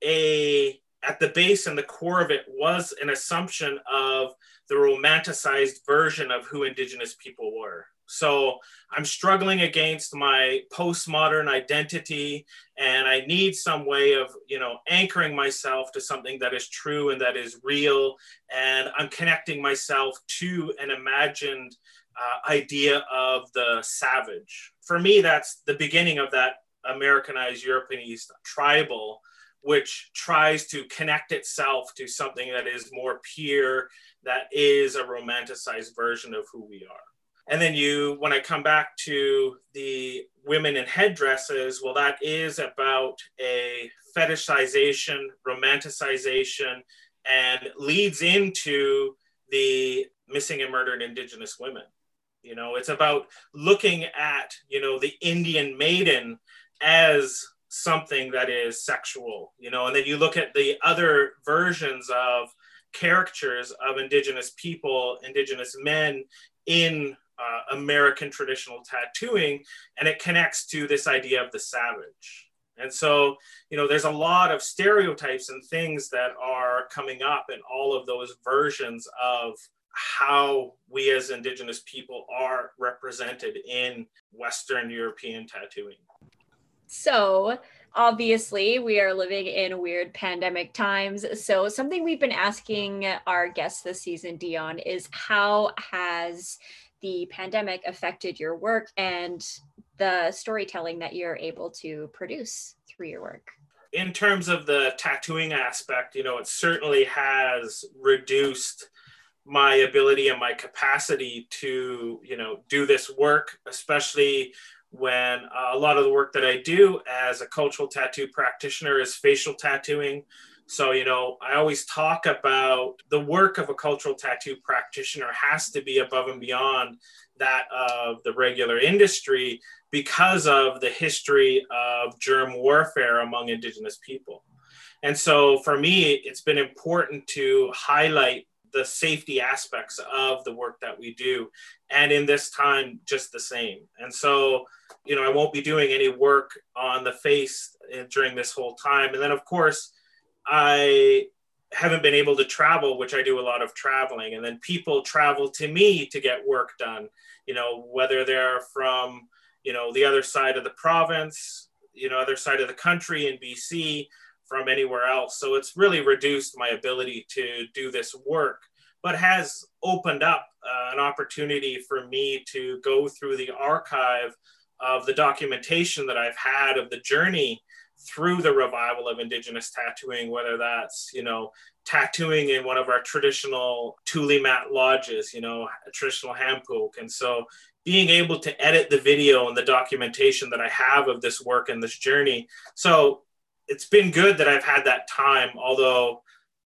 a at the base and the core of it was an assumption of the romanticized version of who indigenous people were so i'm struggling against my postmodern identity and i need some way of you know anchoring myself to something that is true and that is real and i'm connecting myself to an imagined uh, idea of the savage. For me, that's the beginning of that Americanized europeanized tribal, which tries to connect itself to something that is more pure, that is a romanticized version of who we are. And then you, when I come back to the women in headdresses, well, that is about a fetishization, romanticization, and leads into the missing and murdered Indigenous women. You know, it's about looking at, you know, the Indian maiden as something that is sexual, you know, and then you look at the other versions of caricatures of indigenous people, indigenous men in uh, American traditional tattooing, and it connects to this idea of the savage. And so, you know, there's a lot of stereotypes and things that are coming up in all of those versions of how we as indigenous people are represented in western european tattooing so obviously we are living in weird pandemic times. So something we've been asking our guests this season dion is how has the pandemic affected your work and the storytelling that you're able to produce through your work? In terms of the tattooing aspect you know it certainly has reduced my ability and my capacity to you know do this work especially when uh, a lot of the work that i do as a cultural tattoo practitioner is facial tattooing. So you know i always talk about the work of a cultural tattoo practitioner has to be above and beyond that of the regular industry because of the history of germ warfare among indigenous people. And so for me it's been important to highlight the safety aspects of the work that we do. And in this time just the same. And so you know i won't be doing any work on the face eh, during this whole time. And then of course i haven't been able to travel which i do a lot of traveling. And then people travel to me to get work done you know whether they're from you know the other side of the province you know other side of the country in bc from anywhere else. So it's really reduced my ability to do this work, but has opened up uh, an opportunity for me to go through the archive of the documentation that I've had of the journey through the revival of indigenous tattooing whether that's you know tattooing in one of our traditional tule mat lodges you know traditional handpoke and so being able to edit the video and the documentation that i have of this work and this journey so it's been good that I've had that time, although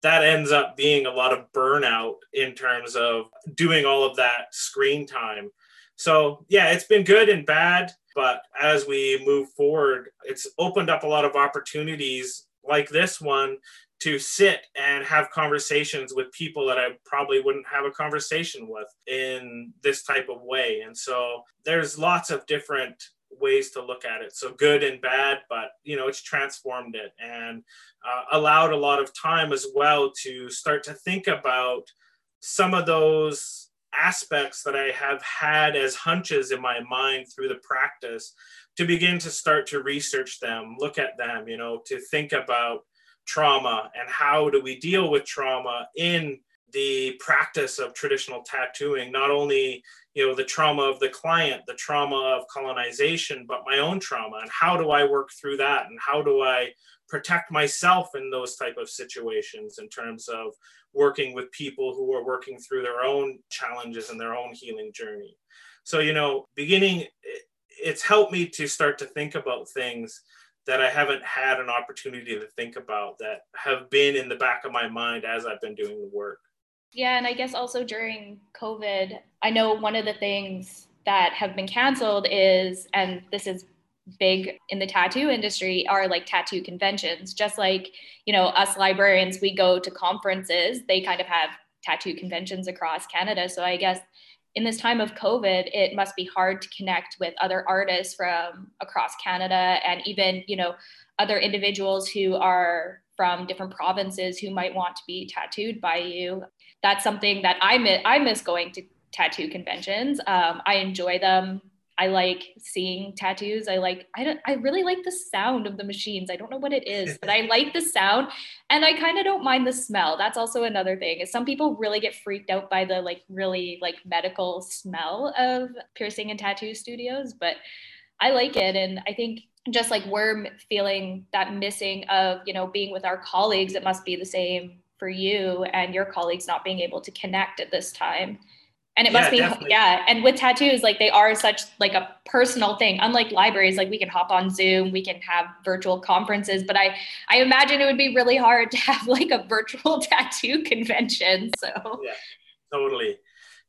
that ends up being a lot of burnout in terms of doing all of that screen time. So, yeah, it's been good and bad, but as we move forward, it's opened up a lot of opportunities like this one to sit and have conversations with people that I probably wouldn't have a conversation with in this type of way. And so there's lots of different ways to look at it. So good and bad, but you know, it's transformed it and uh, allowed a lot of time as well to start to think about some of those aspects that I have had as hunches in my mind through the practice to begin to start to research them, look at them, you know, to think about trauma and how do we deal with trauma in the practice of traditional tattooing, not only you know the trauma of the client the trauma of colonization but my own trauma. And how do i work through that? And how do i protect myself in those type of situations in terms of working with people who are working through their own challenges and their own healing journey? So you know beginning it's helped me to start to think about things that I haven't had an opportunity to think about that have been in the back of my mind as I've been doing the work. Yeah, and I guess also during COVID, I know one of the things that have been canceled is, and this is big in the tattoo industry, are like tattoo conventions. Just like, you know, us librarians, we go to conferences, they kind of have tattoo conventions across Canada. So I guess in this time of COVID, it must be hard to connect with other artists from across Canada and even, you know, other individuals who are from different provinces who might want to be tattooed by you. That's something that I miss, I miss going to tattoo conventions. Um, I enjoy them. I like seeing tattoos. I like I don't I really like the sound of the machines. I don't know what it is, but I like the sound and I kind of don't mind the smell. That's also another thing. Is some people really get freaked out by the like really like medical smell of piercing and tattoo studios, but I like it and I think just like we're feeling that missing of, you know, being with our colleagues, it must be the same for you and your colleagues not being able to connect at this time. And it yeah, must be definitely. yeah and with tattoos like they are such like a personal thing. Unlike libraries like we can hop on zoom we can have virtual conferences but i i imagine it would be really hard to have like a virtual tattoo convention so. Yeah totally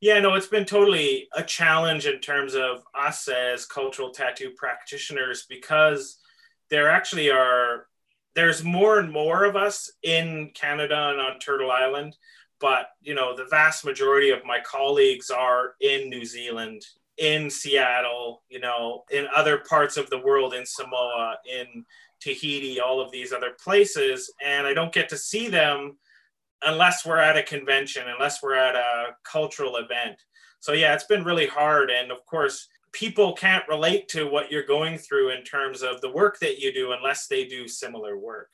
yeah no it's been totally a challenge in terms of us as cultural tattoo practitioners because there actually are there's more and more of us in canada and on turtle island but you know the vast majority of my colleagues are in new zealand in seattle you know in other parts of the world in samoa in tahiti all of these other places and i don't get to see them unless we're at a convention unless we're at a cultural event so yeah it's been really hard and of course people can't relate to what you're going through in terms of the work that you do unless they do similar work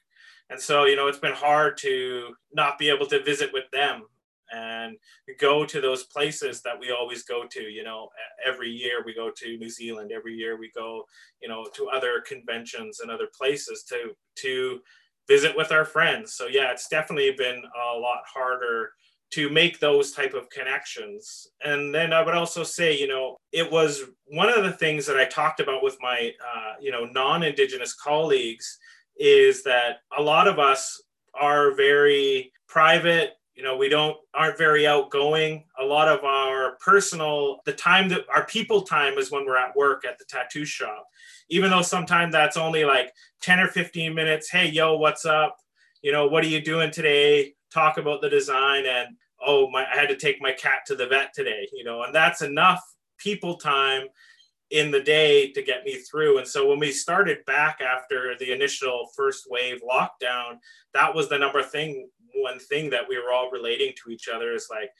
and so, you know, it's been hard to not be able to visit with them and go to those places that we always go to. You know, every year we go to New Zealand. Every year we go, you know, to other conventions and other places to to visit with our friends. So yeah, it's definitely been a lot harder to make those type of connections and then i would also say you know it was one of the things that i talked about with my uh, you know non-indigenous colleagues is that a lot of us are very private you know we don't aren't very outgoing. A lot of our personal the time that our people time is when we're at work at the tattoo shop. Even though sometimes that's only like 10 or 15 minutes hey yo what's up? You know what are you doing today? Talk about the design and oh my i had to take my cat to the vet today you know and that's enough people time in the day to get me through. And so when we started back after the initial first wave lockdown, that was the number thing, one thing that we were all relating to each other is like,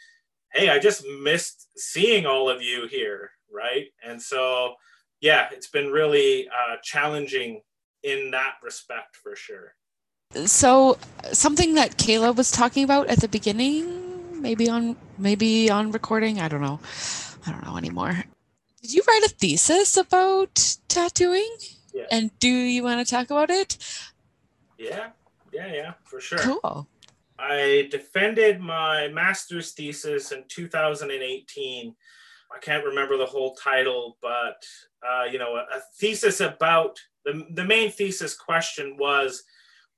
hey, I just missed seeing all of you here, right? And so, yeah, it's been really uh, challenging in that respect for sure. So something that Kayla was talking about at the beginning, maybe on maybe on recording, I don't know. I don't know anymore. Did you write a thesis about tattooing? Yeah. And do you want to talk about it? Yeah, yeah, yeah, for sure. Cool. I defended my master's thesis in 2018. I can't remember the whole title, but uh, you know, a, a thesis about the the main thesis question was,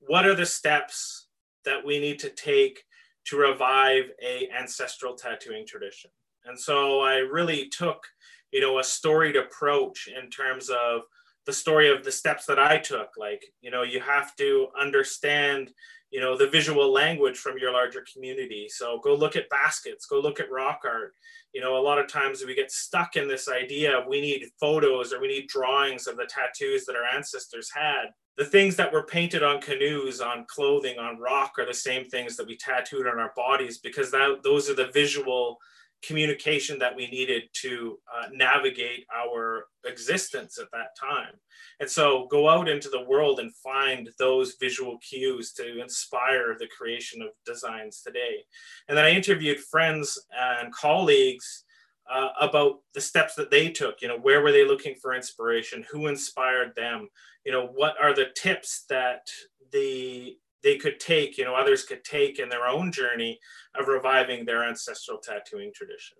what are the steps that we need to take to revive a ancestral tattooing tradition? And so I really took you know a storied approach in terms of the story of the steps that i took like you know you have to understand you know the visual language from your larger community. So go look at baskets go look at rock art. You know a lot of times we get stuck in this idea of we need photos or we need drawings of the tattoos that our ancestors had. The things that were painted on canoes on clothing on rock are the same things that we tattooed on our bodies because that those are the visual communication that we needed to uh, navigate our existence at that time. And so go out into the world and find those visual cues to inspire the creation of designs today. And then I interviewed friends and colleagues uh, about the steps that they took. You know, where were they looking for inspiration? Who inspired them? You know, what are the tips that the they could take, you know, others could take in their own journey of reviving their ancestral tattooing tradition.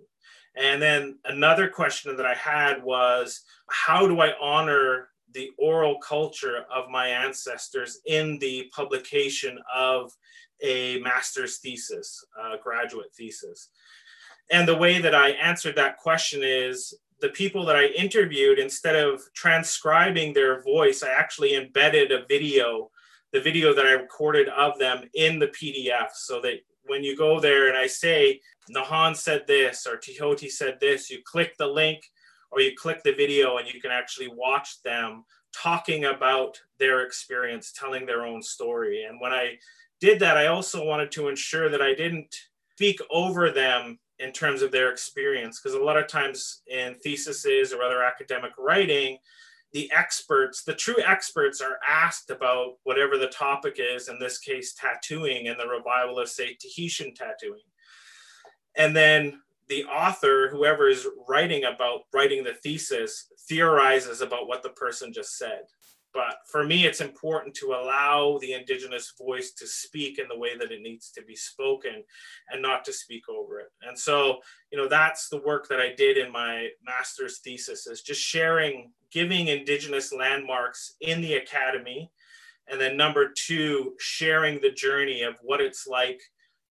And then another question that I had was how do I honor the oral culture of my ancestors in the publication of a master's thesis, a graduate thesis. And the way that I answered that question is the people that I interviewed, instead of transcribing their voice, I actually embedded a video, the video that I recorded of them in the PDF so that when you go there and I say, Nahan said this or Tihoti said this, you click the link or you click the video and you can actually watch them talking about their experience, telling their own story. And when I did that, I also wanted to ensure that I didn't speak over them in terms of their experience. Because a lot of times in theses or other academic writing, the experts, the true experts, are asked about whatever the topic is, in this case, tattooing and the revival of, say, Tahitian tattooing. And then the author, whoever is writing about writing the thesis, theorizes about what the person just said. But for me, it's important to allow the Indigenous voice to speak in the way that it needs to be spoken and not to speak over it. And so, you know, that's the work that I did in my master's thesis is just sharing, giving Indigenous landmarks in the academy. And then number two, sharing the journey of what it's like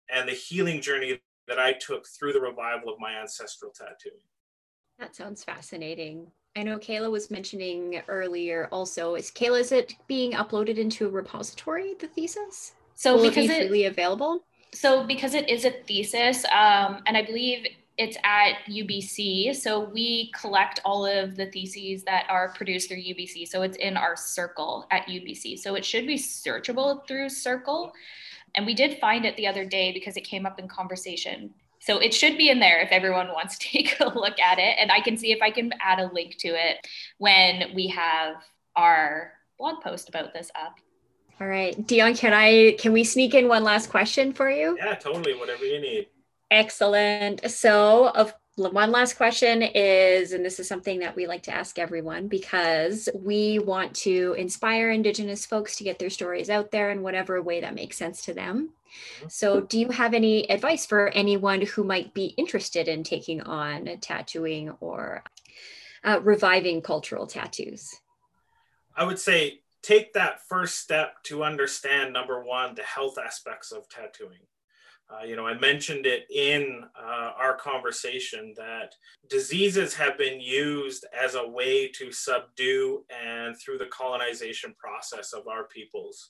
and the healing journey that I took through the revival of my ancestral tattooing. That sounds fascinating. I know Kayla was mentioning earlier also. Is Kayla, is it being uploaded into a repository, the thesis? So Will because it be it, freely available? so because it is a thesis, um, and I believe it's at UBC. So we collect all of the theses that are produced through UBC. So it's in our circle at UBC. So it should be searchable through Circle. And we did find it the other day because it came up in conversation. So it should be in there if everyone wants to take a look at it. And I can see if I can add a link to it when we have our blog post about this up. All right. Dion, can I can we sneak in one last question for you? Yeah, totally. Whatever you need. Excellent. So, of one last question is, and this is something that we like to ask everyone because we want to inspire Indigenous folks to get their stories out there in whatever way that makes sense to them. So, do you have any advice for anyone who might be interested in taking on tattooing or uh, reviving cultural tattoos? I would say take that first step to understand number one, the health aspects of tattooing. Uh, you know, I mentioned it in uh, our conversation that diseases have been used as a way to subdue and through the colonization process of our peoples.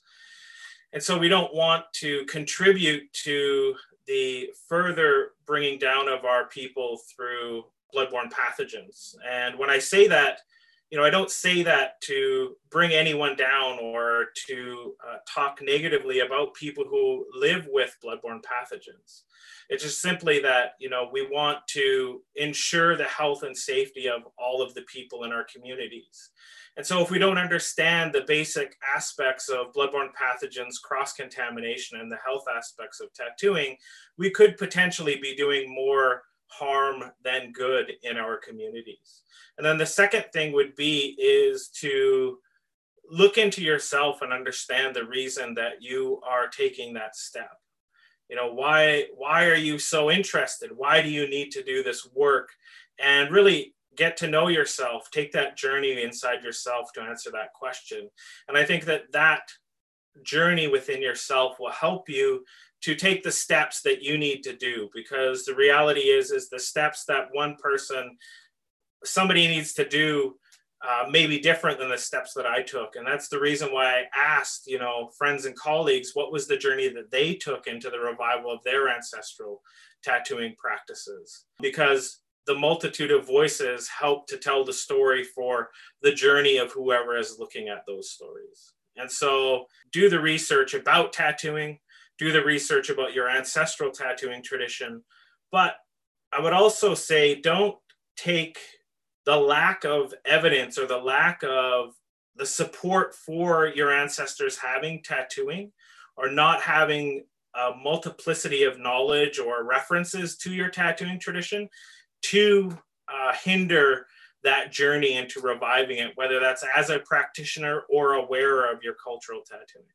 And so we don't want to contribute to the further bringing down of our people through bloodborne pathogens. And when I say that, you know, I don't say that to bring anyone down or to uh, talk negatively about people who live with bloodborne pathogens. It's just simply that, you know, we want to ensure the health and safety of all of the people in our communities. And so, if we don't understand the basic aspects of bloodborne pathogens, cross contamination, and the health aspects of tattooing, we could potentially be doing more harm than good in our communities. And then the second thing would be is to look into yourself and understand the reason that you are taking that step. You know, why why are you so interested? Why do you need to do this work? And really get to know yourself, take that journey inside yourself to answer that question. And I think that that journey within yourself will help you to take the steps that you need to do because the reality is is the steps that one person somebody needs to do uh, may be different than the steps that I took. And that's the reason why I asked, you know, friends and colleagues, what was the journey that they took into the revival of their ancestral tattooing practices? Because the multitude of voices help to tell the story for the journey of whoever is looking at those stories. And so do the research about tattooing, do the research about your ancestral tattooing tradition. But I would also say don't take the lack of evidence or the lack of the support for your ancestors having tattooing or not having a multiplicity of knowledge or references to your tattooing tradition to uh, hinder that journey into reviving it, whether that's as a practitioner or a wearer of your cultural tattooing.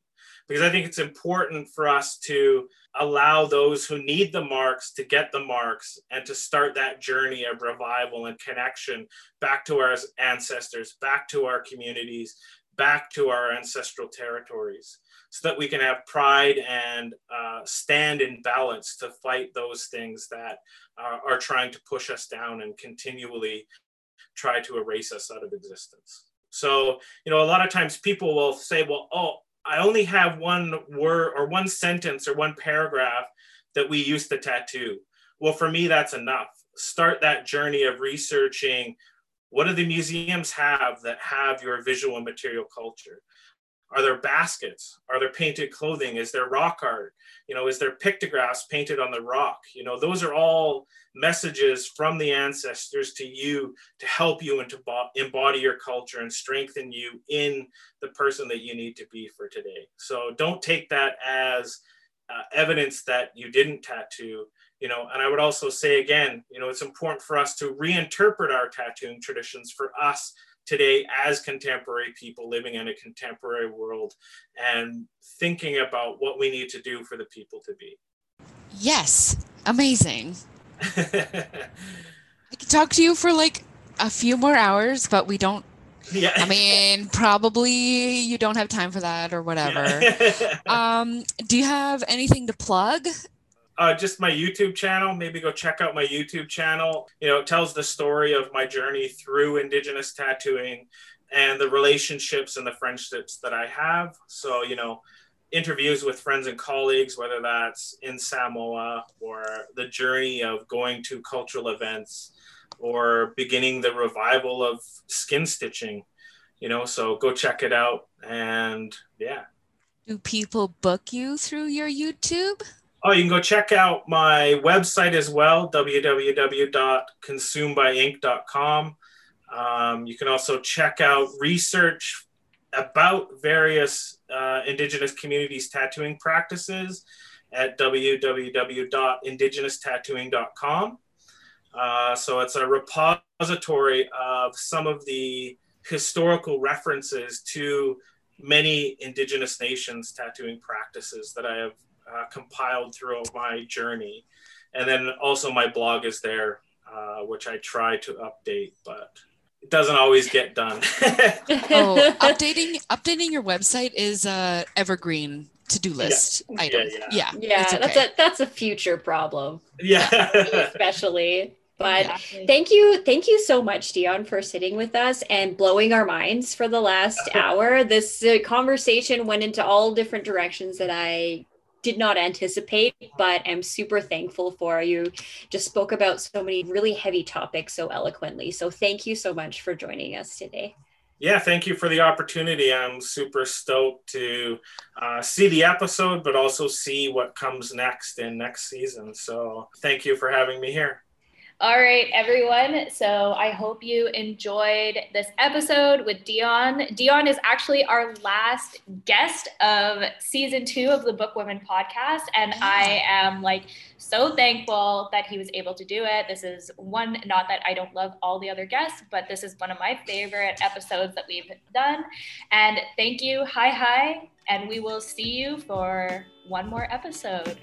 Because I think it's important for us to allow those who need the marks to get the marks and to start that journey of revival and connection back to our ancestors, back to our communities, back to our ancestral territories so that we can have pride and uh, stand in balance to fight those things that uh, are trying to push us down and continually try to erase us out of existence. So, you know, a lot of times people will say, well, oh, I only have one word or one sentence or one paragraph that we use to tattoo. Well, for me, that's enough. Start that journey of researching what do the museums have that have your visual and material culture? Are there baskets? Are there painted clothing? Is there rock art? You know, is there pictographs painted on the rock? You know, those are all messages from the ancestors to you to help you and to embody your culture and strengthen you in the person that you need to be for today. So don't take that as uh, evidence that you didn't tattoo you know and i would also say again you know it's important for us to reinterpret our tattooing traditions for us today as contemporary people living in a contemporary world and thinking about what we need to do for the people to be. Yes, amazing. I could talk to you for like a few more hours, but we don't. Yeah. I mean, probably you don't have time for that or whatever. Yeah. um, do you have anything to plug? Uh, just my YouTube channel. Maybe go check out my YouTube channel. You know, it tells the story of my journey through Indigenous tattooing and the relationships and the friendships that I have. So, you know, interviews with friends and colleagues, whether that's in Samoa or the journey of going to cultural events or beginning the revival of skin stitching, you know, so go check it out. And yeah. Do people book you through your YouTube? Oh, you can go check out my website as well, www.consumebyink.com. Um, you can also check out research about various uh, Indigenous communities tattooing practices at www.indigenoustattooing.com. Uh, so it's a repository of some of the historical references to many Indigenous nations tattooing practices that I have uh, compiled throughout my journey. And then also my blog is there, uh, which I try to update, but it doesn't always get done. oh, updating updating your website is a evergreen to-do list yeah. item. Yeah, yeah, yeah. yeah okay. that's a that's a future problem. Yeah, especially. But exactly. thank you, thank you so much, Dion, for sitting with us and blowing our minds for the last hour. This uh, conversation went into all different directions that I did not anticipate, but am super thankful for. You just spoke about so many really heavy topics so eloquently. So thank you so much for joining us today. Yeah, thank you for the opportunity. I'm super stoked to uh, see the episode, but also see what comes next in next season. So thank you for having me here. All right, everyone. So I hope you enjoyed this episode with Dion. Dion is actually our last guest of season two of the Book Women podcast. And yeah. I am like so thankful that he was able to do it. This is one, not that I don't love all the other guests, but this is one of my favorite episodes that we've done. And thank you. Hi, hi. And we will see you for one more episode.